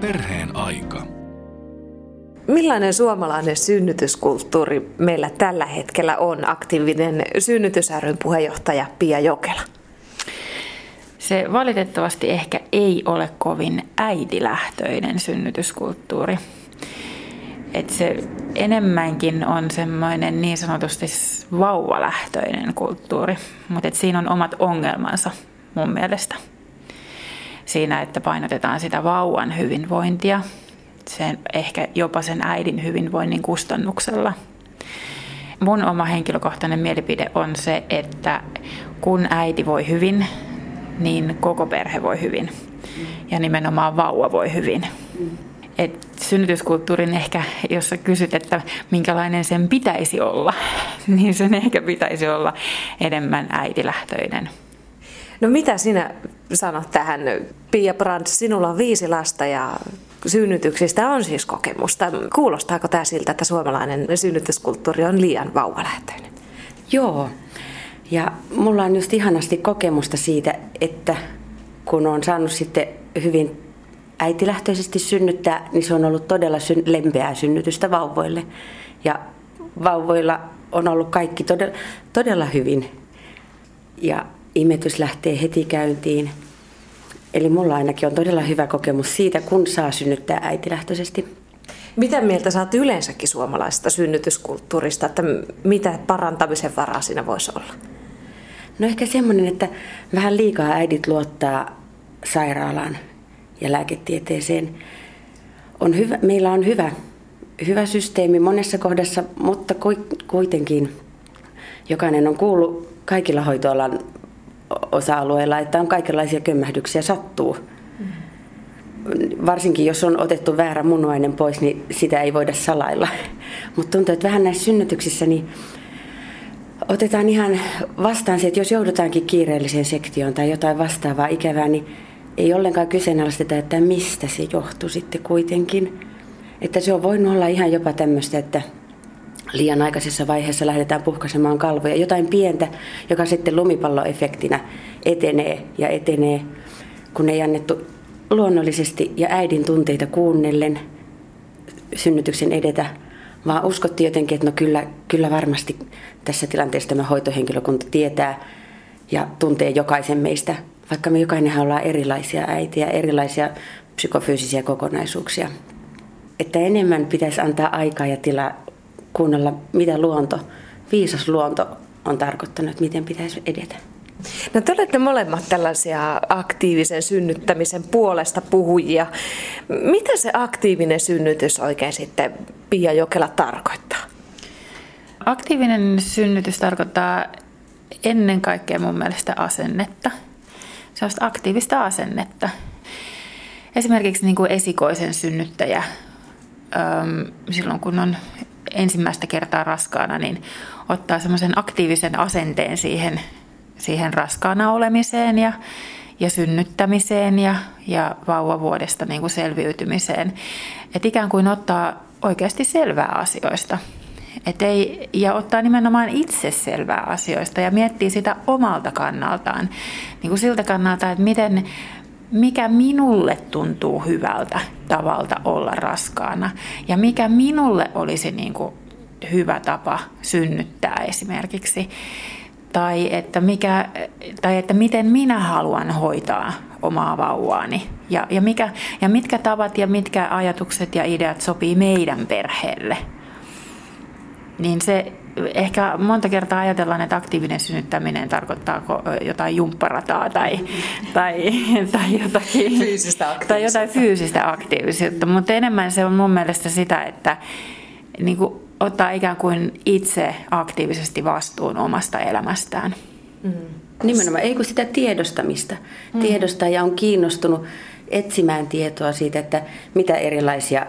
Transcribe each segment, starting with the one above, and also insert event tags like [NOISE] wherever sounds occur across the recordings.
Perheen aika. Millainen suomalainen synnytyskulttuuri meillä tällä hetkellä on? Aktiivinen synnytysäryn puheenjohtaja Pia Jokela. Se valitettavasti ehkä ei ole kovin äidilähtöinen synnytyskulttuuri. Et se enemmänkin on semmoinen niin sanotusti vauvalähtöinen kulttuuri, mutta siinä on omat ongelmansa mun mielestä. Siinä, että painotetaan sitä vauvan hyvinvointia, sen, ehkä jopa sen äidin hyvinvoinnin kustannuksella. Mun oma henkilökohtainen mielipide on se, että kun äiti voi hyvin, niin koko perhe voi hyvin. Ja nimenomaan vauva voi hyvin. Et synnytyskulttuurin ehkä, jos sä kysyt, että minkälainen sen pitäisi olla, [LAUGHS] niin sen ehkä pitäisi olla enemmän äitilähtöinen. No mitä sinä sanot tähän, Pia Brandt, sinulla on viisi lasta ja synnytyksistä on siis kokemusta. Kuulostaako tämä siltä, että suomalainen synnytyskulttuuri on liian vauvalähtöinen? Joo, ja mulla on just ihanasti kokemusta siitä, että kun on saanut sitten hyvin äitilähtöisesti synnyttää, niin se on ollut todella syn- lempeää synnytystä vauvoille. Ja vauvoilla on ollut kaikki todella, todella hyvin. Ja imetys lähtee heti käyntiin. Eli mulla ainakin on todella hyvä kokemus siitä, kun saa synnyttää äitilähtöisesti. Mitä mieltä saat yleensäkin suomalaisesta synnytyskulttuurista, että mitä parantamisen varaa siinä voisi olla? No ehkä semmoinen, että vähän liikaa äidit luottaa sairaalaan ja lääketieteeseen. On hyvä, meillä on hyvä, hyvä systeemi monessa kohdassa, mutta kuitenkin jokainen on kuullut kaikilla hoitoalan osa-alueilla, että on kaikenlaisia kömmähdyksiä sattuu. Varsinkin jos on otettu väärä munuainen pois, niin sitä ei voida salailla. [LAUGHS] Mutta tuntuu, että vähän näissä synnytyksissä niin otetaan ihan vastaan se, että jos joudutaankin kiireelliseen sektioon tai jotain vastaavaa ikävää, niin ei ollenkaan kyseenalaisteta, että mistä se johtuu sitten kuitenkin. Että se on voinut olla ihan jopa tämmöistä, että liian aikaisessa vaiheessa lähdetään puhkaisemaan kalvoja. Jotain pientä, joka sitten lumipalloefektinä etenee ja etenee, kun ei annettu luonnollisesti ja äidin tunteita kuunnellen synnytyksen edetä, vaan uskottiin jotenkin, että no kyllä, kyllä varmasti tässä tilanteessa tämä hoitohenkilökunta tietää ja tuntee jokaisen meistä, vaikka me jokainen ollaan erilaisia äitiä, erilaisia psykofyysisiä kokonaisuuksia. Että enemmän pitäisi antaa aikaa ja tilaa kuunnella, mitä luonto, viisas luonto on tarkoittanut, että miten pitäisi edetä. No te olette molemmat tällaisia aktiivisen synnyttämisen puolesta puhujia. Mitä se aktiivinen synnytys oikein sitten Pia Jokela tarkoittaa? Aktiivinen synnytys tarkoittaa ennen kaikkea mun mielestä asennetta. Sellaista aktiivista asennetta. Esimerkiksi niin kuin esikoisen synnyttäjä silloin kun on ensimmäistä kertaa raskaana, niin ottaa semmoisen aktiivisen asenteen siihen, siihen raskaana olemiseen ja, ja synnyttämiseen ja, ja vauvavuodesta niin kuin selviytymiseen. Et ikään kuin ottaa oikeasti selvää asioista. Et ei, ja ottaa nimenomaan itse selvää asioista ja miettii sitä omalta kannaltaan. Niin kuin siltä kannalta, että miten, mikä minulle tuntuu hyvältä tavalta olla raskaana ja mikä minulle olisi niin kuin hyvä tapa synnyttää esimerkiksi. Tai että, mikä, tai että miten minä haluan hoitaa omaa vauvaani ja, ja, mikä, ja mitkä tavat ja mitkä ajatukset ja ideat sopii meidän perheelle. Niin se ehkä monta kertaa ajatellaan, että aktiivinen synnyttäminen tarkoittaa jotain jumpparataa tai, tai, tai, jotakin, fyysistä tai jotain fyysistä aktiivisuutta, mutta enemmän se on mun mielestä sitä, että niin kuin ottaa ikään kuin itse aktiivisesti vastuun omasta elämästään. Mm. Nimenomaan, ei kun sitä tiedostamista. Mm. Tiedostaa ja on kiinnostunut etsimään tietoa siitä, että mitä erilaisia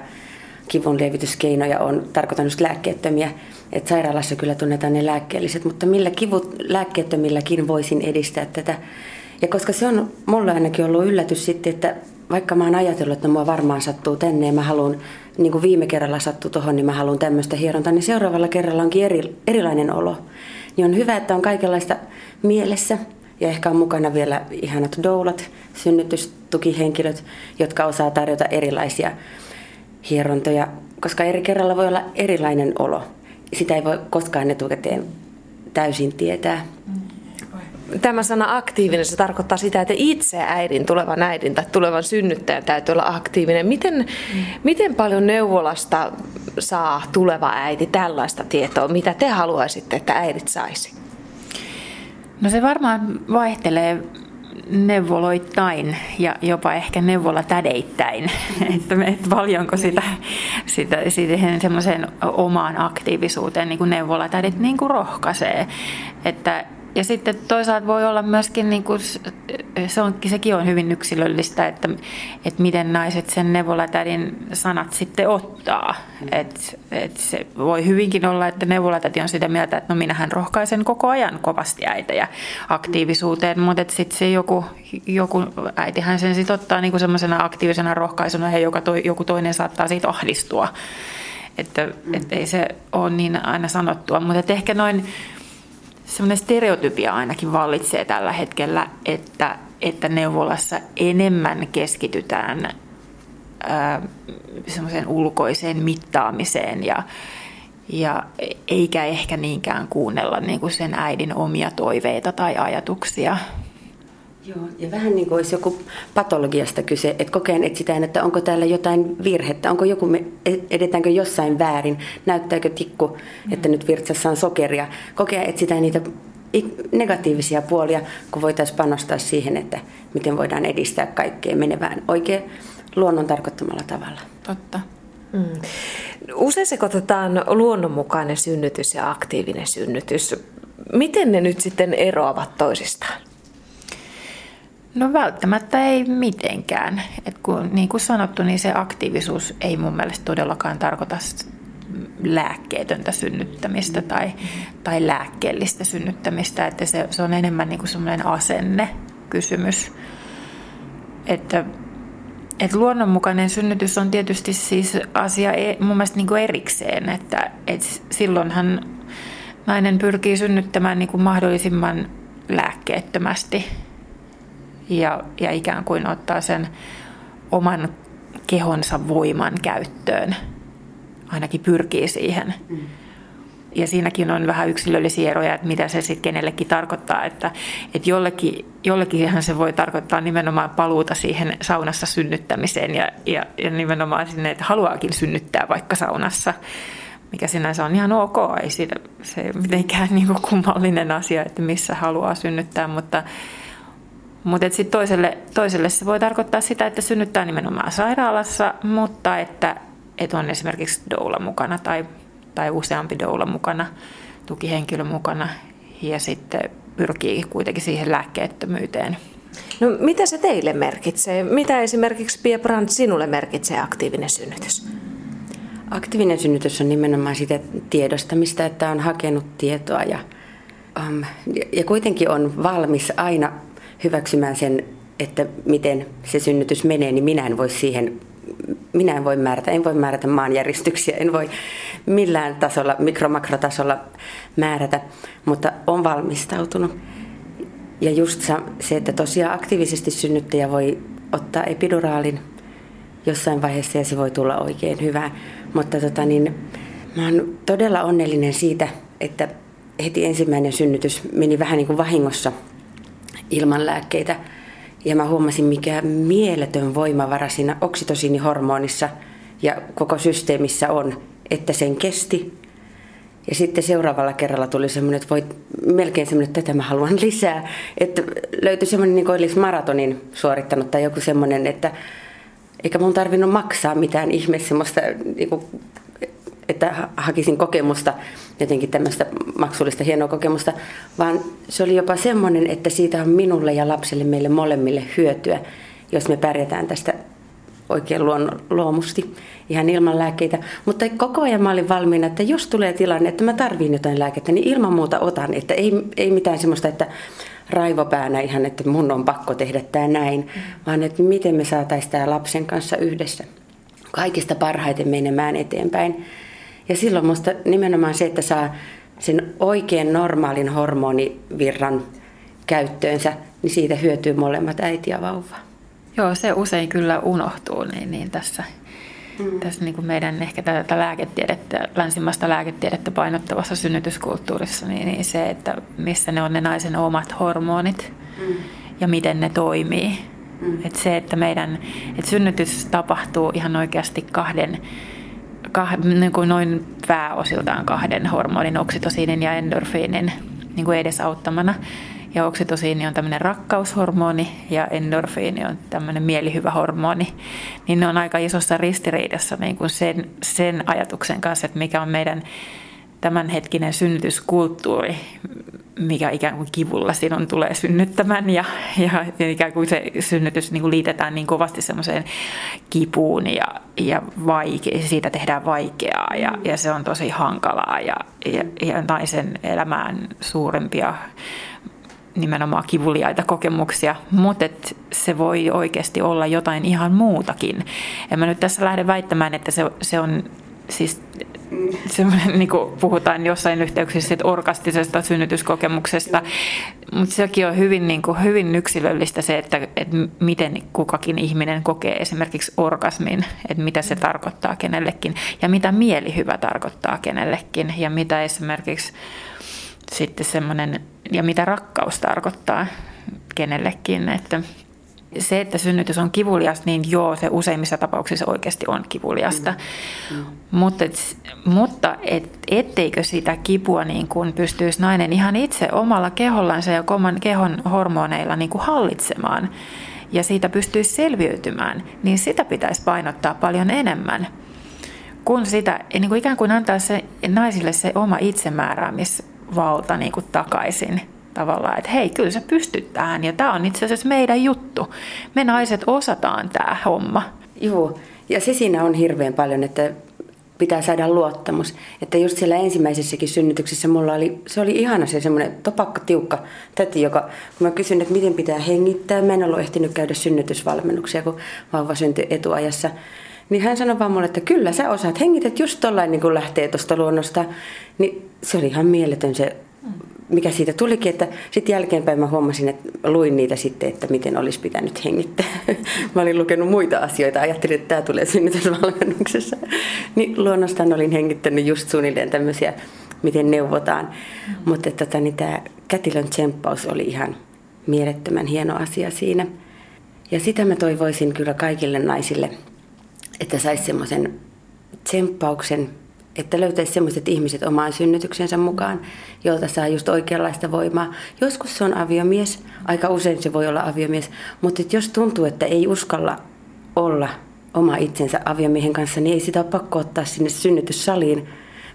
kivunlievityskeinoja on, tarkoitan just lääkkeettömiä, että sairaalassa kyllä tunnetaan ne lääkkeelliset, mutta millä kivut lääkkeettömilläkin voisin edistää tätä. Ja koska se on mulle ainakin ollut yllätys sitten, että vaikka mä oon ajatellut, että mua varmaan sattuu tänne ja mä haluan, niin kuin viime kerralla sattui tuohon, niin mä haluan tämmöistä hierontaa, niin seuraavalla kerralla onkin eri, erilainen olo. Niin on hyvä, että on kaikenlaista mielessä Ja ehkä on mukana vielä ihanat doulat, synnytystukihenkilöt, jotka osaa tarjota erilaisia hierontoja, koska eri kerralla voi olla erilainen olo. Sitä ei voi koskaan etukäteen täysin tietää. Tämä sana aktiivinen, se tarkoittaa sitä, että itse äidin, tulevan äidin tai tulevan synnyttäjän täytyy olla aktiivinen. Miten, mm. miten paljon neuvolasta saa tuleva äiti tällaista tietoa, mitä te haluaisitte, että äidit saisi? No se varmaan vaihtelee neuvoloittain ja jopa ehkä neuvolatädeittäin, [LAUGHS] että, että paljonko sitä, sitä siihen semmoiseen omaan aktiivisuuteen niin kuin neuvolatädit niin kuin rohkaisee. Että ja sitten toisaalta voi olla myöskin, niin kuin, se on, sekin on hyvin yksilöllistä, että, että miten naiset sen neuvolatädin sanat sitten ottaa. Mm. Et, et se voi hyvinkin olla, että neuvolatäti on sitä mieltä, että no minähän rohkaisen koko ajan kovasti äitejä aktiivisuuteen, mutta sitten se joku, joku äitihän sen sitten ottaa niin semmoisena aktiivisena rohkaisuna ja joka to, joku toinen saattaa siitä ahdistua. Että mm. et ei se ole niin aina sanottua, mutta ehkä noin semmoinen stereotypia ainakin vallitsee tällä hetkellä, että, että neuvolassa enemmän keskitytään semmoiseen ulkoiseen mittaamiseen ja, ja eikä ehkä niinkään kuunnella niin kuin sen äidin omia toiveita tai ajatuksia. Joo, ja vähän niin kuin olisi joku patologiasta kyse, että kokeen etsitään, että onko täällä jotain virhettä, onko joku, edetäänkö jossain väärin, näyttääkö tikku, että nyt virtsassa on sokeria. Kokea etsitään niitä negatiivisia puolia, kun voitaisiin panostaa siihen, että miten voidaan edistää kaikkea menevään oikein luonnon tarkoittamalla tavalla. Totta. Mm. Usein sekoitetaan luonnonmukainen synnytys ja aktiivinen synnytys. Miten ne nyt sitten eroavat toisistaan? No välttämättä ei mitenkään. Et kun, niin kuin sanottu, niin se aktiivisuus ei mun mielestä todellakaan tarkoita lääkkeetöntä synnyttämistä tai, tai lääkkeellistä synnyttämistä, että se, se on enemmän niin kuin semmoinen asennekysymys. Että, että luonnonmukainen synnytys on tietysti siis asia e, mun mielestä niin kuin erikseen, että, että silloinhan nainen pyrkii synnyttämään niin kuin mahdollisimman lääkkeettömästi ja, ja ikään kuin ottaa sen oman kehonsa voiman käyttöön. Ainakin pyrkii siihen. Mm. Ja siinäkin on vähän yksilöllisiä eroja, että mitä se sitten kenellekin tarkoittaa. Että, että jollekin, jollekinhan se voi tarkoittaa nimenomaan paluuta siihen saunassa synnyttämiseen ja, ja, ja nimenomaan sinne, että haluaakin synnyttää vaikka saunassa mikä sinänsä on ihan ok, ei siitä, se ei mitenkään niin kuin kummallinen asia, että missä haluaa synnyttää, mutta, mutta sitten toiselle, toiselle se voi tarkoittaa sitä, että synnyttää nimenomaan sairaalassa, mutta että, että on esimerkiksi doula mukana tai, tai useampi doula mukana, tukihenkilö mukana ja sitten pyrkii kuitenkin siihen lääkkeettömyyteen. No mitä se teille merkitsee? Mitä esimerkiksi Pia Brandt sinulle merkitsee aktiivinen synnytys? Aktiivinen synnytys on nimenomaan sitä tiedostamista, että on hakenut tietoa ja, um, ja kuitenkin on valmis aina hyväksymään sen, että miten se synnytys menee, niin minä en voi siihen minä en voi määrätä, en voi määrätä maanjäristyksiä, en voi millään tasolla, mikromakrotasolla määrätä, mutta on valmistautunut. Ja just se, että tosiaan aktiivisesti synnyttäjä voi ottaa epiduraalin jossain vaiheessa ja se voi tulla oikein hyvää. Mutta tota niin, mä oon todella onnellinen siitä, että heti ensimmäinen synnytys meni vähän niin kuin vahingossa – ilman lääkkeitä. Ja mä huomasin, mikä mieletön voimavara siinä oksitosiinihormonissa ja koko systeemissä on, että sen kesti. Ja sitten seuraavalla kerralla tuli semmoinen, että voi, melkein semmoinen, että tätä mä haluan [LAUGHS] lisää. Että löytyi semmoinen, niin kuin olisi maratonin suorittanut tai joku semmoinen, että eikä mun tarvinnut maksaa mitään ihme semmoista niin kuin että hakisin kokemusta, jotenkin tämmöistä maksullista hienoa kokemusta, vaan se oli jopa semmoinen, että siitä on minulle ja lapselle, meille molemmille hyötyä, jos me pärjätään tästä oikein luon, luomusti ihan ilman lääkkeitä. Mutta koko ajan mä olin valmiina, että jos tulee tilanne, että mä tarviin jotain lääkettä, niin ilman muuta otan. Että ei, ei mitään semmoista, että raivopäänä ihan, että mun on pakko tehdä tämä näin, vaan että miten me saataisiin tämä lapsen kanssa yhdessä kaikista parhaiten menemään eteenpäin. Ja silloin minusta nimenomaan se, että saa sen oikein normaalin hormonivirran käyttöönsä, niin siitä hyötyy molemmat äiti ja vauva. Joo, se usein kyllä unohtuu niin, niin tässä, mm. tässä niin kuin meidän ehkä tätä lääketiedettä, länsimaista lääketiedettä painottavassa synnytyskulttuurissa, niin, niin se, että missä ne on ne naisen omat hormonit mm. ja miten ne toimii. Mm. Et se, että meidän että synnytys tapahtuu ihan oikeasti kahden, kahden niin kuin noin pääosiltaan kahden hormonin, oksitosiinin ja endorfiinin niin kuin edesauttamana. Ja oksitosiini on tämmöinen rakkaushormoni ja endorfiini on tämmöinen mielihyvä hormoni. Niin ne on aika isossa ristiriidassa niin kuin sen, sen ajatuksen kanssa, että mikä on meidän tämänhetkinen synnytyskulttuuri, mikä ikään kuin kivulla sinun tulee synnyttämään ja, ja, ikään kuin se synnytys niin kuin liitetään niin kovasti semmoiseen kipuun ja, ja vaike, siitä tehdään vaikeaa ja, ja se on tosi hankalaa ja, ja, ja naisen elämään suurempia nimenomaan kivuliaita kokemuksia, mutta se voi oikeasti olla jotain ihan muutakin. En mä nyt tässä lähde väittämään, että se, se on siis semmoinen, [LAUGHS] niin kuin puhutaan jossain yhteyksissä että orkastisesta synnytyskokemuksesta, mutta sekin on hyvin, niin kuin, hyvin yksilöllistä se, että, että miten kukakin ihminen kokee esimerkiksi orgasmin, että mitä se tarkoittaa kenellekin ja mitä mielihyvä tarkoittaa kenellekin ja mitä esimerkiksi sitten semmoinen, ja mitä rakkaus tarkoittaa kenellekin, että se, että synnytys on kivuliasta, niin joo, se useimmissa tapauksissa oikeasti on kivuliasta. Mm. Mm. Mutta, et, mutta et, etteikö sitä kipua niin kuin pystyisi nainen ihan itse omalla kehollansa ja oman kehon hormoneilla niin kuin hallitsemaan ja siitä pystyisi selviytymään, niin sitä pitäisi painottaa paljon enemmän. Kun sitä niin kuin ikään kuin antaa se, naisille se oma itsemääräämisvalta niin kuin takaisin – tavallaan, että hei, kyllä sä pystyt tähän ja tämä on itse asiassa meidän juttu. Me naiset osataan tämä homma. Joo, ja se siinä on hirveän paljon, että pitää saada luottamus. Että just siellä ensimmäisessäkin synnytyksessä mulla oli, se oli ihana se semmoinen topakka tiukka täti, joka, kun mä kysyin, että miten pitää hengittää, mä en ollut ehtinyt käydä synnytysvalmennuksia, kun vauva syntyi etuajassa. Niin hän sanoi vaan mulle, että kyllä sä osaat, hengität just tollain niin kuin lähtee tuosta luonnosta. Niin se oli ihan mieletön se mikä siitä tulikin, että sitten jälkeenpäin mä huomasin, että luin niitä sitten, että miten olisi pitänyt hengittää. [LAUGHS] mä olin lukenut muita asioita, ajattelin, että tämä tulee synnytysvalmennuksessa. Niin luonnostaan olin hengittänyt just suunnilleen tämmöisiä, miten neuvotaan. Mm. Mutta tota, niin tämä kätilön tsemppaus oli ihan mielettömän hieno asia siinä. Ja sitä mä toivoisin kyllä kaikille naisille, että saisi semmoisen tsemppauksen, että löytäisi sellaiset ihmiset omaan synnytyksensä mukaan, jolta saa just oikeanlaista voimaa. Joskus se on aviomies, aika usein se voi olla aviomies, mutta jos tuntuu, että ei uskalla olla oma itsensä aviomiehen kanssa, niin ei sitä ole pakko ottaa sinne synnytyssaliin.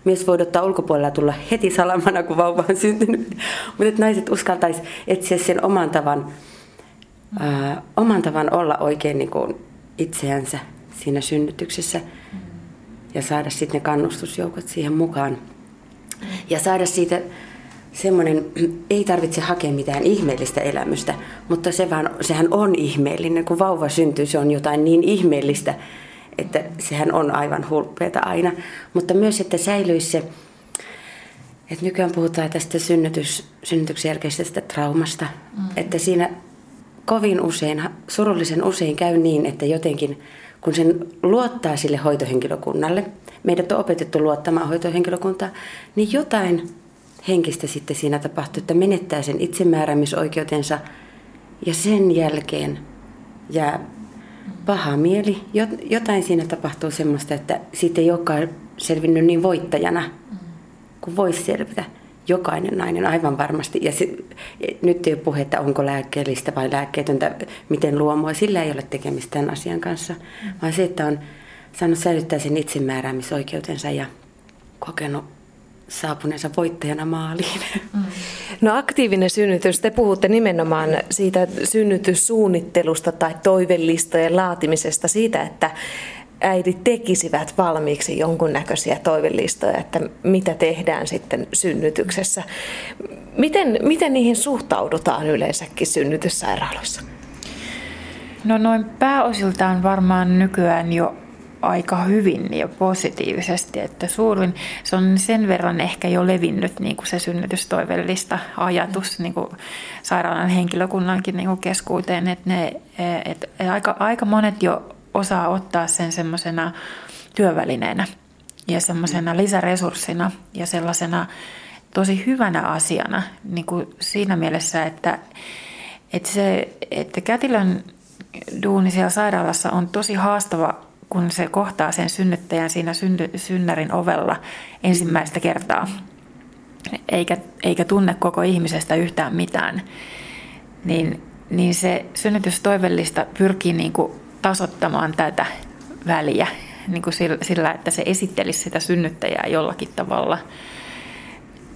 Mies voi ottaa ulkopuolella tulla heti salamana, kun vauva on syntynyt. [LAUGHS] Mutta että naiset uskaltaisi etsiä sen oman tavan, ää, oman tavan olla oikein niin kuin itseänsä siinä synnytyksessä ja saada sitten ne kannustusjoukot siihen mukaan. Ja saada siitä semmoinen, [CLEARS THROAT] ei tarvitse hakea mitään ihmeellistä elämystä, mutta se vaan, sehän on ihmeellinen. Kun vauva syntyy, se on jotain niin ihmeellistä, että sehän on aivan hulppeeta aina. Mutta myös, että säilyisi se, että nykyään puhutaan tästä synnytys, synnytyksen jälkeisestä traumasta, mm. että siinä kovin usein, surullisen usein käy niin, että jotenkin kun sen luottaa sille hoitohenkilökunnalle, meidät on opetettu luottamaan hoitohenkilökuntaa, niin jotain henkistä sitten siinä tapahtuu, että menettää sen itsemääräämisoikeutensa ja sen jälkeen jää paha mieli. Jotain siinä tapahtuu semmoista, että siitä ei olekaan selvinnyt niin voittajana kuin voisi selvitä jokainen nainen aivan varmasti. Ja se, nyt ei ole puhe, että onko lääkkeellistä vai lääkkeetöntä, miten luomua. Sillä ei ole tekemistä tämän asian kanssa, vaan se, että on saanut säilyttää sen itsemääräämisoikeutensa ja kokenut saapuneensa voittajana maaliin. Mm. No aktiivinen synnytys, te puhutte nimenomaan siitä synnytyssuunnittelusta tai toivellistojen laatimisesta, siitä, että äidit tekisivät valmiiksi jonkunnäköisiä toivelistoja, että mitä tehdään sitten synnytyksessä. Miten, miten niihin suhtaudutaan yleensäkin synnytyssairaaloissa? No noin pääosiltaan varmaan nykyään jo aika hyvin ja positiivisesti, että suurin, se on sen verran ehkä jo levinnyt niin kuin se synnytystoivellista ajatus niin kuin sairaalan henkilökunnankin niin kuin keskuuteen, että, ne, että aika, aika monet jo osaa ottaa sen semmoisena työvälineenä ja semmoisena lisäresurssina ja sellaisena tosi hyvänä asiana niin kuin siinä mielessä, että, että, se, että kätilön duuni siellä sairaalassa on tosi haastava, kun se kohtaa sen synnyttäjän siinä synny, synnärin ovella ensimmäistä kertaa, eikä, eikä tunne koko ihmisestä yhtään mitään, niin, niin se synnytystoivellista pyrkii niin kuin tasottamaan tätä väliä niin kuin sillä, että se esittelisi sitä synnyttäjää jollakin tavalla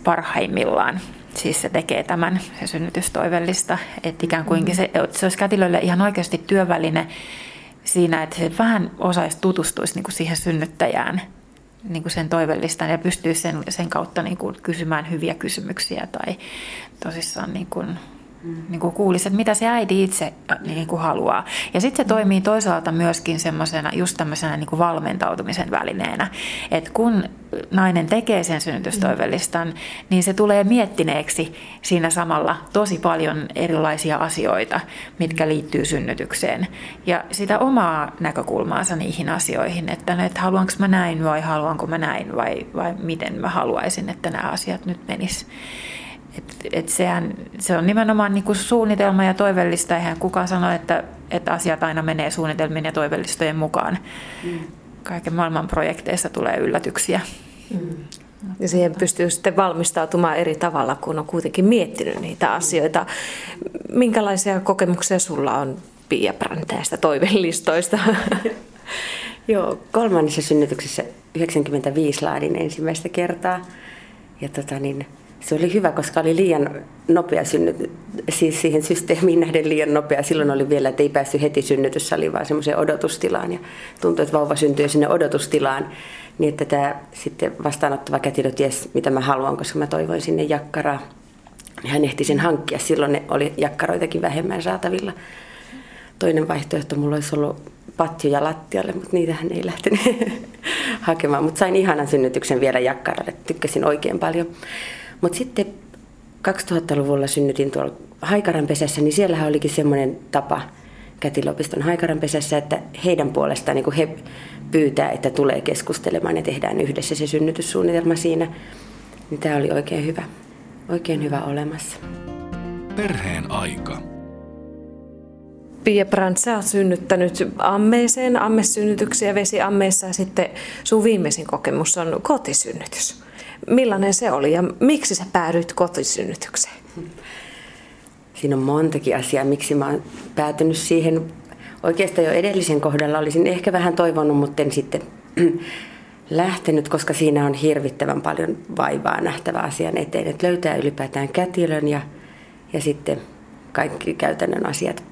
parhaimmillaan. Siis se tekee tämän, se synnytystoivellista, että ikään kuin se, se olisi kätilölle ihan oikeasti työväline siinä, että se vähän osaisi tutustuisi niin kuin siihen synnyttäjään niin kuin sen toivellistaan ja pystyy sen, sen kautta niin kuin kysymään hyviä kysymyksiä tai tosissaan niin kuin. Niin kuin kuulisi, että mitä se äiti itse äh, niin kuin haluaa. Ja sitten se toimii toisaalta myöskin semmoisena just tämmöisenä niin kuin valmentautumisen välineenä, että kun nainen tekee sen synnytystoivellistan, niin se tulee miettineeksi siinä samalla tosi paljon erilaisia asioita, mitkä liittyy synnytykseen. Ja sitä omaa näkökulmaansa niihin asioihin, että, että haluanko mä näin vai haluanko mä näin vai, vai miten mä haluaisin, että nämä asiat nyt menis. Et, et sehän, se on nimenomaan niin kuin suunnitelma ja toivellista. Eihän kukaan sano, että, että asiat aina menee suunnitelmien ja toivellistojen mukaan. Mm. Kaiken maailman projekteissa tulee yllätyksiä. Mm. Ja siihen pystyy sitten valmistautumaan eri tavalla, kun on kuitenkin miettinyt niitä asioita. Minkälaisia kokemuksia sulla on Pia Bränteestä toivellistoista? [LAUGHS] Joo, kolmannessa synnytyksessä 95 laadin ensimmäistä kertaa. Ja tota niin, se oli hyvä, koska oli liian nopea synnyt, siis siihen systeemiin nähden liian nopea. Silloin oli vielä, että ei päässyt heti synnytyssaliin, vaan semmoiseen odotustilaan. Ja tuntui, että vauva syntyi sinne odotustilaan. Niin että tämä sitten vastaanottava kätilö ties, mitä mä haluan, koska mä toivoin sinne jakkaraa. Hän ehti sen hankkia. Silloin ne oli jakkaroitakin vähemmän saatavilla. Toinen vaihtoehto mulla olisi ollut patjoja lattialle, mutta niitä hän ei lähtenyt [LAUGHS] hakemaan. Mutta sain ihanan synnytyksen vielä jakkaralle. Tykkäsin oikein paljon. Mutta sitten 2000-luvulla synnytin tuolla Haikaranpesässä, niin siellähän olikin semmoinen tapa kätilöopiston Haikaranpesässä, että heidän puolestaan niin he pyytää, että tulee keskustelemaan ja tehdään yhdessä se synnytyssuunnitelma siinä. Niin tämä oli oikein hyvä, oikein hyvä olemassa. Perheen aika. Pia Brandt, sä oot synnyttänyt ammeeseen, ammesynnytyksiä vesiammeessa ja sitten sun viimeisin kokemus on kotisynnytys. Millainen se oli ja miksi sä päädyit kotisynnytykseen? Siinä on montakin asiaa, miksi mä oon päätynyt siihen. Oikeastaan jo edellisen kohdalla olisin ehkä vähän toivonut, mutta en sitten [CLEARS THROAT] lähtenyt, koska siinä on hirvittävän paljon vaivaa nähtävä asian eteen. Että löytää ylipäätään kätilön ja, ja sitten kaikki käytännön asiat.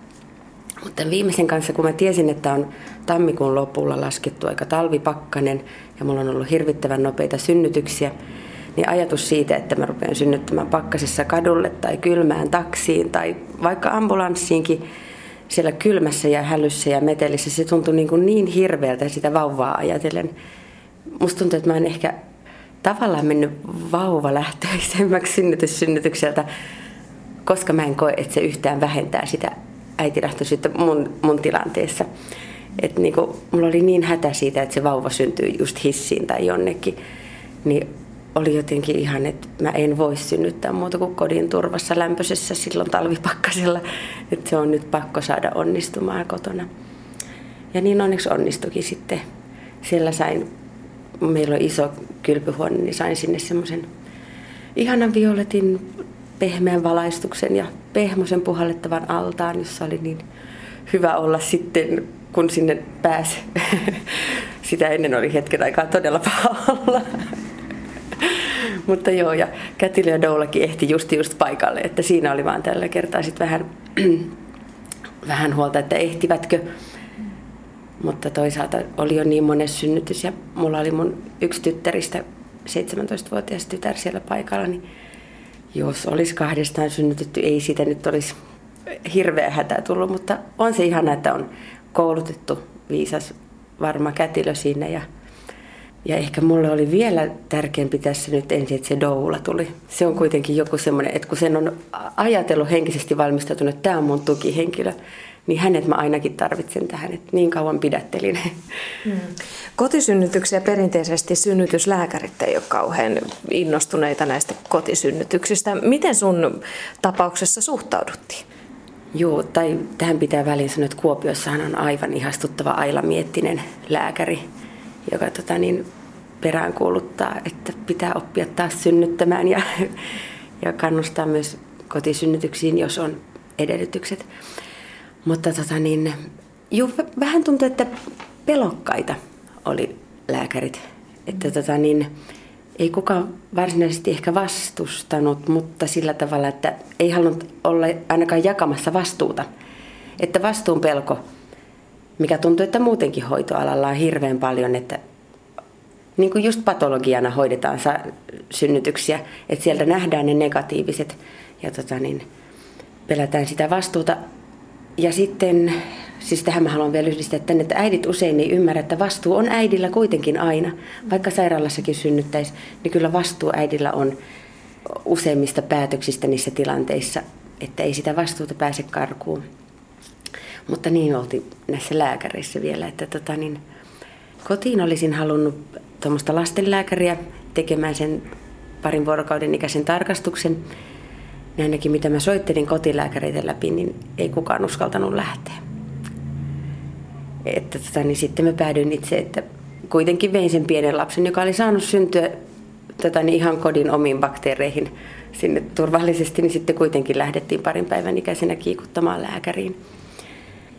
Mutta viimeisen kanssa, kun mä tiesin, että on tammikuun lopulla laskettu aika talvipakkanen ja mulla on ollut hirvittävän nopeita synnytyksiä, niin ajatus siitä, että mä rupean synnyttämään pakkasessa kadulle tai kylmään taksiin tai vaikka ambulanssiinkin siellä kylmässä ja hälyssä ja metelissä, se tuntui niin, kuin niin hirveältä sitä vauvaa ajatellen. Musta tuntuu, että mä en ehkä tavallaan mennyt vauvalähtöisemmäksi [LAUGHS] synnytyssynnytykseltä, koska mä en koe, että se yhtään vähentää sitä äitilähtöisyyttä mun, mun tilanteessa. Että niinku, mulla oli niin hätä siitä, että se vauva syntyy just hissiin tai jonnekin. Niin oli jotenkin ihan, että mä en voi synnyttää muuta kuin kodin turvassa lämpöisessä silloin talvipakkasella. Että se on nyt pakko saada onnistumaan kotona. Ja niin onneksi onnistukin sitten. Siellä sain, meillä on iso kylpyhuone, niin sain sinne semmoisen ihanan violetin pehmeän valaistuksen ja pehmoisen puhallettavan altaan, jossa oli niin hyvä olla sitten, kun sinne pääsi. [LAUGHS] Sitä ennen oli hetken aikaa todella paha olla. [LAUGHS] Mutta joo, ja Kätilö ja Doulakin ehti just just paikalle, että siinä oli vaan tällä kertaa sitten vähän, [CLEARS THROAT] vähän huolta, että ehtivätkö. Mutta toisaalta oli jo niin monen synnytys ja mulla oli mun yksi tyttäristä, 17-vuotias tytär siellä paikalla, niin jos olisi kahdestaan synnytetty, ei siitä nyt olisi hirveä hätä tullut, mutta on se ihana, että on koulutettu, viisas varma kätilö siinä ja ja ehkä mulle oli vielä tärkeämpi tässä nyt ensin, että se doula tuli. Se on kuitenkin joku semmoinen, että kun sen on ajatellut henkisesti valmistautunut, että tämä on mun tukihenkilö, niin hänet mä ainakin tarvitsen tähän, että niin kauan pidättelin. Hmm. Kotisynnytyksiä perinteisesti synnytyslääkärit ei ole kauhean innostuneita näistä kotisynnytyksistä. Miten sun tapauksessa suhtauduttiin? Joo, tai tähän pitää väliin sanoa, että Kuopiossahan on aivan ihastuttava Aila Miettinen lääkäri, joka tota, niin, peräänkuuluttaa, että pitää oppia taas synnyttämään ja, ja kannustaa myös kotisynnytyksiin, jos on edellytykset. Mutta tota, niin, juu, vähän tuntuu, että pelokkaita oli lääkärit. Että tota, niin, ei kukaan varsinaisesti ehkä vastustanut, mutta sillä tavalla, että ei halunnut olla ainakaan jakamassa vastuuta. Että vastuun pelko, mikä tuntuu, että muutenkin hoitoalalla on hirveän paljon, että niin kuin just patologiana hoidetaan synnytyksiä, että sieltä nähdään ne negatiiviset ja tota niin, pelätään sitä vastuuta. Ja sitten, siis tähän mä haluan vielä yhdistää tänne, että äidit usein ei ymmärrä, että vastuu on äidillä kuitenkin aina. Vaikka sairaalassakin synnyttäisi, niin kyllä vastuu äidillä on useimmista päätöksistä niissä tilanteissa, että ei sitä vastuuta pääse karkuun. Mutta niin oltiin näissä lääkäreissä vielä, että tota niin, kotiin olisin halunnut tuommoista lastenlääkäriä tekemään sen parin vuorokauden ikäisen tarkastuksen. Ja ainakin mitä mä soittelin kotilääkäreitä läpi, niin ei kukaan uskaltanut lähteä. Että tota, niin sitten mä päädyin itse, että kuitenkin vein sen pienen lapsen, joka oli saanut syntyä tota, niin ihan kodin omiin bakteereihin sinne turvallisesti, niin sitten kuitenkin lähdettiin parin päivän ikäisenä kiikuttamaan lääkäriin.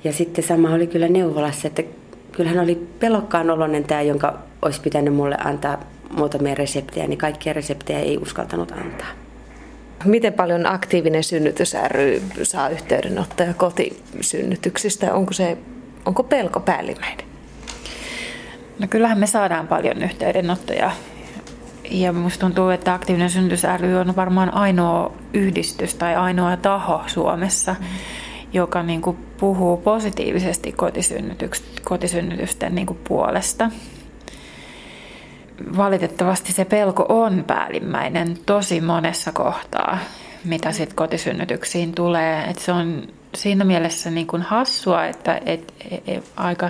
Ja sitten sama oli kyllä neuvolassa, että kyllähän oli pelokkaan oloinen tämä, jonka olisi pitänyt mulle antaa muutamia reseptejä, niin kaikkia reseptejä ei uskaltanut antaa. Miten paljon aktiivinen synnytys ry saa yhteydenottoja kotisynnytyksistä? Onko, se, onko pelko päällimmäinen? No kyllähän me saadaan paljon yhteydenottoja. Ja minusta tuntuu, että aktiivinen synnytys ry on varmaan ainoa yhdistys tai ainoa taho Suomessa, mm joka niin kuin puhuu positiivisesti kotisynnytysten niin kuin puolesta. Valitettavasti se pelko on päällimmäinen tosi monessa kohtaa, mitä sitten kotisynnytyksiin tulee. Et se on siinä mielessä niin kuin hassua, että et, et, et, aika,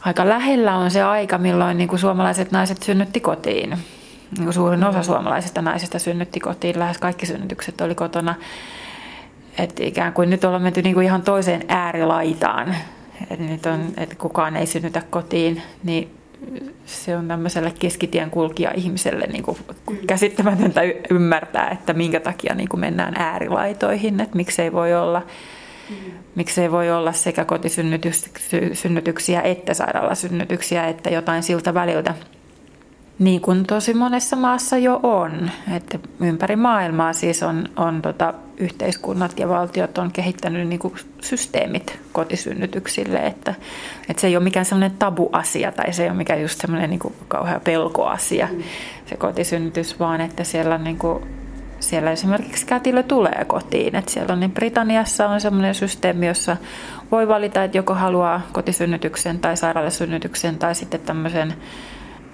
aika lähellä on se aika, milloin niin kuin suomalaiset naiset synnytti kotiin. Niin kuin suurin osa suomalaisista naisista synnytti kotiin, lähes kaikki synnytykset oli kotona että ikään kuin nyt ollaan menty niin kuin ihan toiseen äärilaitaan. Että että kukaan ei synnytä kotiin, niin se on tämmöiselle keskitien kulkija-ihmiselle niin kuin käsittämätöntä ymmärtää, että minkä takia niin kuin mennään äärilaitoihin, että miksei voi olla, miksei voi olla sekä kotisynnytyksiä että sairaalasynnytyksiä, että jotain siltä väliltä. Niin kuin tosi monessa maassa jo on, että ympäri maailmaa siis on, on tota, yhteiskunnat ja valtiot on kehittänyt niin kuin systeemit kotisynnytyksille, että, että se ei ole mikään semmoinen tabuasia tai se ei ole mikään just semmoinen niin kuin kauhea pelkoasia se kotisynnytys, vaan että siellä niin kuin, siellä esimerkiksi kätilö tulee kotiin. Että siellä on, niin Britanniassa on semmoinen systeemi, jossa voi valita, että joko haluaa kotisynnytyksen tai sairaalasynnytyksen tai sitten tämmöisen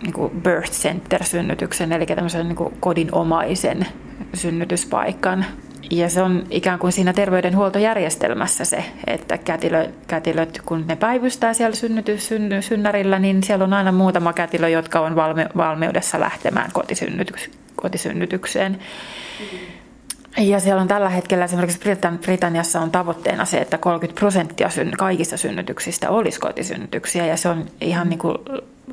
niin kuin birth center-synnytyksen, eli tämmöisen niin kuin kodinomaisen synnytyspaikan. Ja se on ikään kuin siinä terveydenhuoltojärjestelmässä se, että kätilö, kätilöt, kun ne päivystää siellä synnytys, synny, synnärillä, niin siellä on aina muutama kätilö, jotka on valme, valmiudessa lähtemään kotisynnytyks, kotisynnytykseen. Mm-hmm. Ja siellä on tällä hetkellä esimerkiksi Britanniassa on tavoitteena se, että 30 prosenttia kaikista synnytyksistä olisi kotisynnytyksiä ja se on ihan niin kuin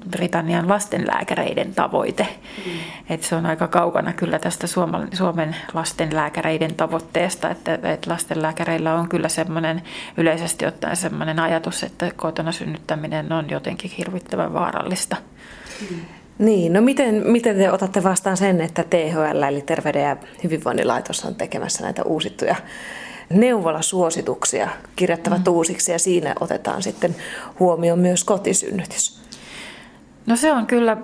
Britannian lastenlääkäreiden tavoite. Mm. Et se on aika kaukana kyllä tästä Suomen lastenlääkäreiden tavoitteesta, että, että lastenlääkäreillä on kyllä semmoinen yleisesti ottaen semmoinen ajatus, että kotona synnyttäminen on jotenkin hirvittävän vaarallista. Mm. Niin, no miten, miten te otatte vastaan sen, että THL eli Terveyden ja hyvinvoinnin laitos on tekemässä näitä uusittuja neuvolasuosituksia, kirjattavat mm. uusiksi ja siinä otetaan sitten huomioon myös kotisynnytys? No se on kyllä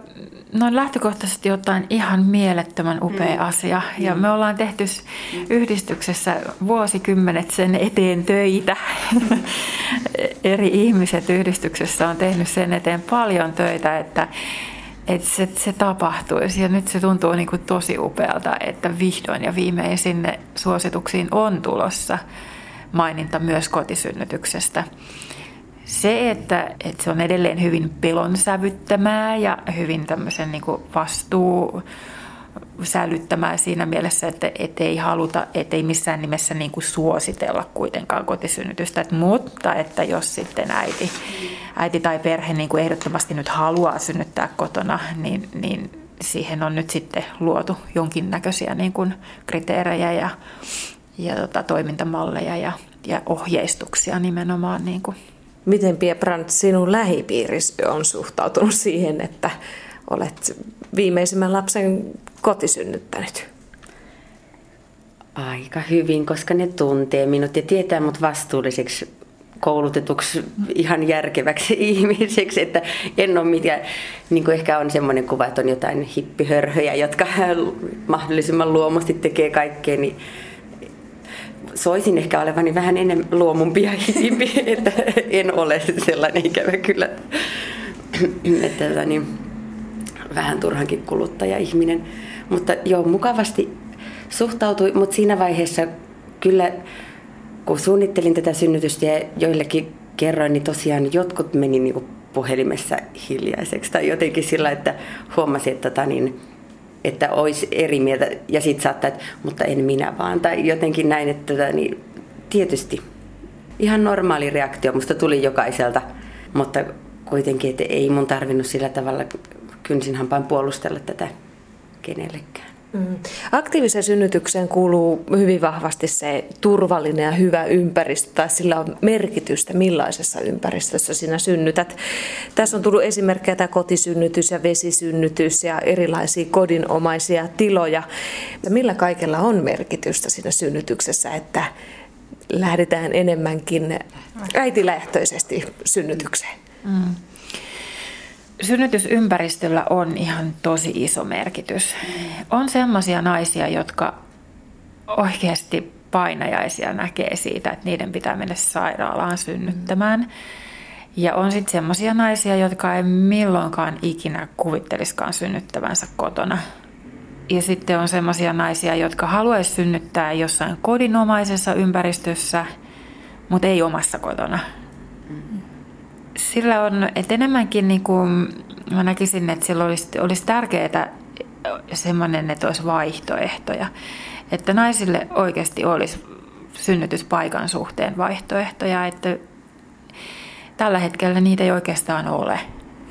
noin lähtökohtaisesti ottaen ihan mielettömän upea mm. asia. Ja mm. me ollaan tehty yhdistyksessä vuosikymmenet sen eteen töitä. [LAUGHS] Eri ihmiset yhdistyksessä on tehnyt sen eteen paljon töitä, että, että se, se tapahtuisi. Ja nyt se tuntuu niin kuin tosi upealta, että vihdoin ja viimein sinne suosituksiin on tulossa maininta myös kotisynnytyksestä se, että, että se on edelleen hyvin pelon sävyttämää ja hyvin tämmöisen niin kuin vastuu sälyttämää siinä mielessä, että et ei haluta, ettei missään nimessä niin kuin suositella kuitenkaan kotisynnytystä. Et, mutta että jos sitten äiti, äiti tai perhe niin kuin ehdottomasti nyt haluaa synnyttää kotona, niin, niin siihen on nyt sitten luotu jonkinnäköisiä niin kuin kriteerejä ja, ja tota, toimintamalleja ja, ja ohjeistuksia nimenomaan niin kuin Miten Pia Brandt sinun lähipiirissä on suhtautunut siihen, että olet viimeisimmän lapsen kotisynnyttänyt? Aika hyvin, koska ne tuntee minut ja tietää mut vastuulliseksi koulutetuksi ihan järkeväksi [LAUGHS] ihmiseksi, että en ole mitään, niin kuin ehkä on semmoinen kuva, että on jotain hippihörhöjä, jotka [LAUGHS] mahdollisimman luomusti tekee kaikkea, niin soisin ehkä olevani vähän enemmän luomumpi ja hiipi, [LAUGHS] että en ole sellainen ikävä kyllä. [CLEARS THROAT] että tota niin, vähän turhankin kuluttaja-ihminen. Mutta joo, mukavasti suhtautui, mutta siinä vaiheessa kyllä, kun suunnittelin tätä synnytystä ja joillekin kerroin, niin tosiaan jotkut meni niin kuin puhelimessa hiljaiseksi. Tai jotenkin sillä, että huomasi, että tota niin, että olisi eri mieltä. Ja sitten saattaa, että mutta en minä vaan. Tai jotenkin näin, että tota, niin, tietysti ihan normaali reaktio musta tuli jokaiselta, mutta kuitenkin, että ei mun tarvinnut sillä tavalla kynsinhampaan puolustella tätä kenellekään. Mm. Aktiiviseen synnytykseen kuuluu hyvin vahvasti se turvallinen ja hyvä ympäristö, tai sillä on merkitystä, millaisessa ympäristössä sinä synnytät. Tässä on tullut esimerkkejä tämä kotisynnytys ja vesisynnytys ja erilaisia kodinomaisia tiloja. Millä kaikella on merkitystä siinä synnytyksessä, että lähdetään enemmänkin äitilähtöisesti synnytykseen? Mm synnytysympäristöllä on ihan tosi iso merkitys. On sellaisia naisia, jotka oikeasti painajaisia näkee siitä, että niiden pitää mennä sairaalaan synnyttämään. Ja on sitten sellaisia naisia, jotka ei milloinkaan ikinä kuvitteliskaan synnyttävänsä kotona. Ja sitten on sellaisia naisia, jotka haluaisi synnyttää jossain kodinomaisessa ympäristössä, mutta ei omassa kotona sillä on, että enemmänkin niin kuin, mä näkisin, että sillä olisi, olisi tärkeää semmoinen, että olisi vaihtoehtoja. Että naisille oikeasti olisi synnytyspaikan suhteen vaihtoehtoja, että tällä hetkellä niitä ei oikeastaan ole.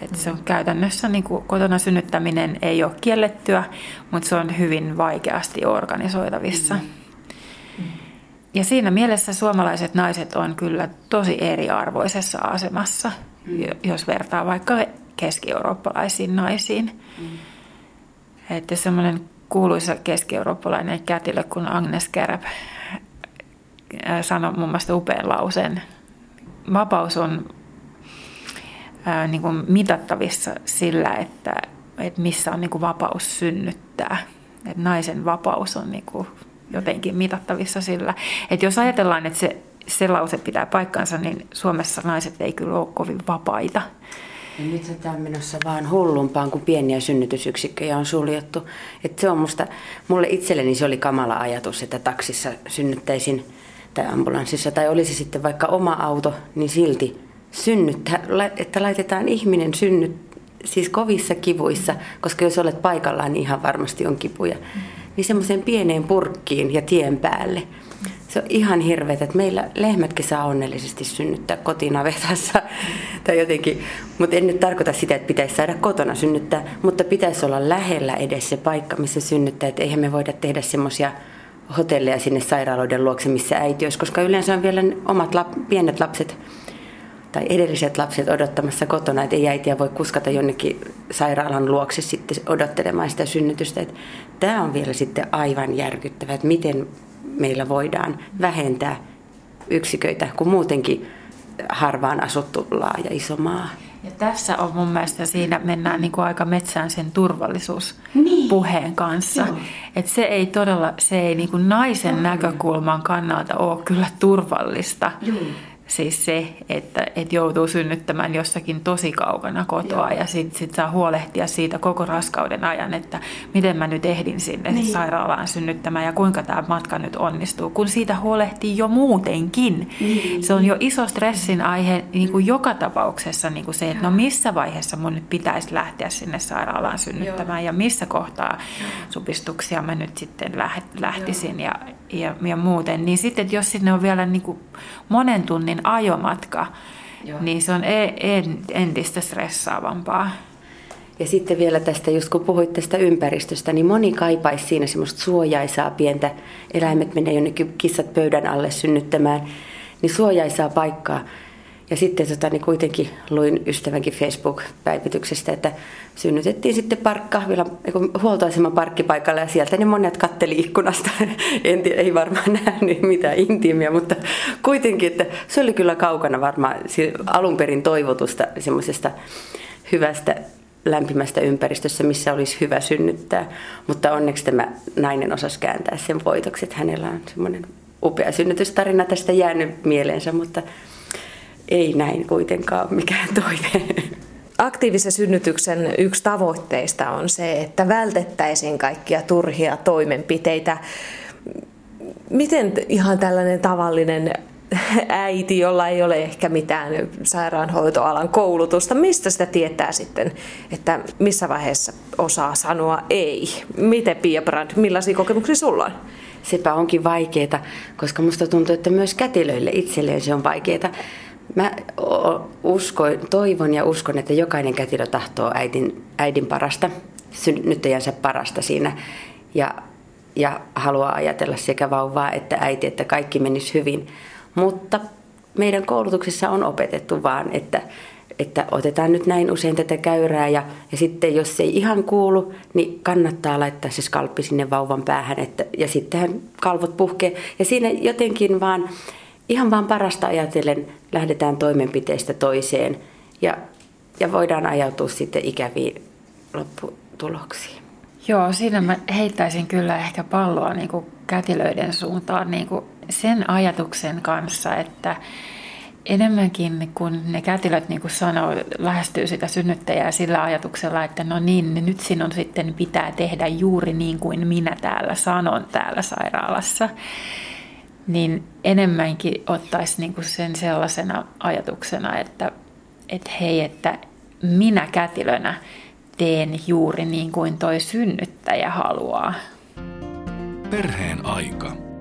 Että se on käytännössä niin kuin kotona synnyttäminen ei ole kiellettyä, mutta se on hyvin vaikeasti organisoitavissa. Mm. Ja siinä mielessä suomalaiset naiset on kyllä tosi eriarvoisessa asemassa, mm. jos vertaa vaikka keski-eurooppalaisiin naisiin. Mm. Että semmoinen kuuluisa keski-eurooppalainen kätilö kuin Agnes Kärp sanoi mun mielestä upean lauseen. Vapaus on ää, niin kuin mitattavissa sillä, että, että missä on niin kuin vapaus synnyttää. Että naisen vapaus on niin kuin jotenkin mitattavissa sillä. Että jos ajatellaan, että se, se lause pitää paikkansa, niin Suomessa naiset ei kyllä ole kovin vapaita. Ja nyt tämä on menossa vaan hullumpaan, kun pieniä synnytysyksikköjä on suljettu. Että se on musta, mulle itselleni se oli kamala ajatus, että taksissa synnyttäisin tai ambulanssissa tai olisi sitten vaikka oma auto, niin silti synnyttää, että laitetaan ihminen synnyt, siis kovissa kivuissa, koska jos olet paikallaan, niin ihan varmasti on kipuja. Mm niin semmoiseen pieneen purkkiin ja tien päälle. Se on ihan hirveet, että meillä lehmätkin saa onnellisesti synnyttää kotinavetassa [LAUGHS] tai jotenkin, mutta en nyt tarkoita sitä, että pitäisi saada kotona synnyttää, mutta pitäisi olla lähellä edes se paikka, missä synnyttää, että eihän me voida tehdä semmoisia hotelleja sinne sairaaloiden luokse, missä äiti olisi, koska yleensä on vielä omat lap, pienet lapset tai edelliset lapset odottamassa kotona, että ei äitiä voi kuskata jonnekin sairaalan luokse sitten odottelemaan sitä synnytystä. Että tämä on vielä sitten aivan järkyttävää, että miten meillä voidaan vähentää yksiköitä, kun muutenkin harvaan asuttu laaja iso maa. Ja tässä on mun mielestä siinä mennään niin kuin aika metsään sen turvallisuuspuheen niin. kanssa. Että se ei todella, se ei niin kuin naisen näkökulman kannalta ole kyllä turvallista. Joo siis se, että, että joutuu synnyttämään jossakin tosi kaukana kotoa Joo. ja sitten sit saa huolehtia siitä koko raskauden ajan, että miten mä nyt ehdin sinne niin. sairaalaan synnyttämään ja kuinka tämä matka nyt onnistuu, kun siitä huolehtii jo muutenkin. Niin. Se on jo iso stressin aihe niin kuin joka tapauksessa niin kuin se, että no missä vaiheessa mun nyt pitäisi lähteä sinne sairaalaan synnyttämään Joo. ja missä kohtaa supistuksia mä nyt sitten lähtisin ja, ja, ja muuten. Niin sitten, jos sinne on vielä niin kuin monen tunnin ajomatka, Joo. niin se on e- entistä stressaavampaa. Ja sitten vielä tästä, just kun puhuit tästä ympäristöstä, niin moni kaipaisi siinä semmoista suojaisaa pientä. Eläimet menee jonnekin kissat pöydän alle synnyttämään, niin suojaisaa paikkaa. Ja sitten tota, niin kuitenkin luin ystävänkin Facebook-päivityksestä, että synnytettiin sitten parkkahvilla, huoltoaseman parkkipaikalle ja sieltä ne monet katteli ikkunasta. [LAUGHS] En, ei varmaan [LAUGHS] nähnyt mitään intiimiä, mutta kuitenkin, että se oli kyllä kaukana varmaan alun perin toivotusta semmoisesta hyvästä lämpimästä ympäristössä, missä olisi hyvä synnyttää. Mutta onneksi tämä nainen osasi kääntää sen voitoksi, että hänellä on semmoinen upea synnytystarina tästä jäänyt mieleensä, mutta ei näin kuitenkaan mikään [LAUGHS] toive. Aktiivisen synnytyksen yksi tavoitteista on se, että vältettäisiin kaikkia turhia toimenpiteitä. Miten ihan tällainen tavallinen äiti, jolla ei ole ehkä mitään sairaanhoitoalan koulutusta, mistä sitä tietää sitten, että missä vaiheessa osaa sanoa ei? Miten Pia Brand, millaisia kokemuksia sulla on? Sepä onkin vaikeaa, koska musta tuntuu, että myös kätilöille itselleen se on vaikeaa. Mä uskon, toivon ja uskon, että jokainen kätilö tahtoo äidin, äidin parasta, synnyttäjänsä parasta siinä. Ja, ja haluaa ajatella sekä vauvaa että äiti, että kaikki menisi hyvin. Mutta meidän koulutuksessa on opetettu vaan, että, että otetaan nyt näin usein tätä käyrää ja, ja sitten jos se ei ihan kuulu, niin kannattaa laittaa se skalppi sinne vauvan päähän että, ja sittenhän kalvot puhkee. Ja siinä jotenkin vaan ihan vaan parasta ajatellen lähdetään toimenpiteestä toiseen ja, ja voidaan ajautua sitten ikäviin lopputuloksiin. Joo, siinä mä heittäisin kyllä ehkä palloa niin kuin kätilöiden suuntaan niin kuin sen ajatuksen kanssa, että enemmänkin kun ne kätilöt niin kuin sanoo, lähestyy sitä synnyttäjää sillä ajatuksella, että no niin, nyt sinun sitten pitää tehdä juuri niin kuin minä täällä sanon täällä sairaalassa niin enemmänkin ottaisi niin kuin sen sellaisena ajatuksena, että, että hei, että minä kätilönä teen juuri niin kuin toi synnyttäjä haluaa. Perheen aika.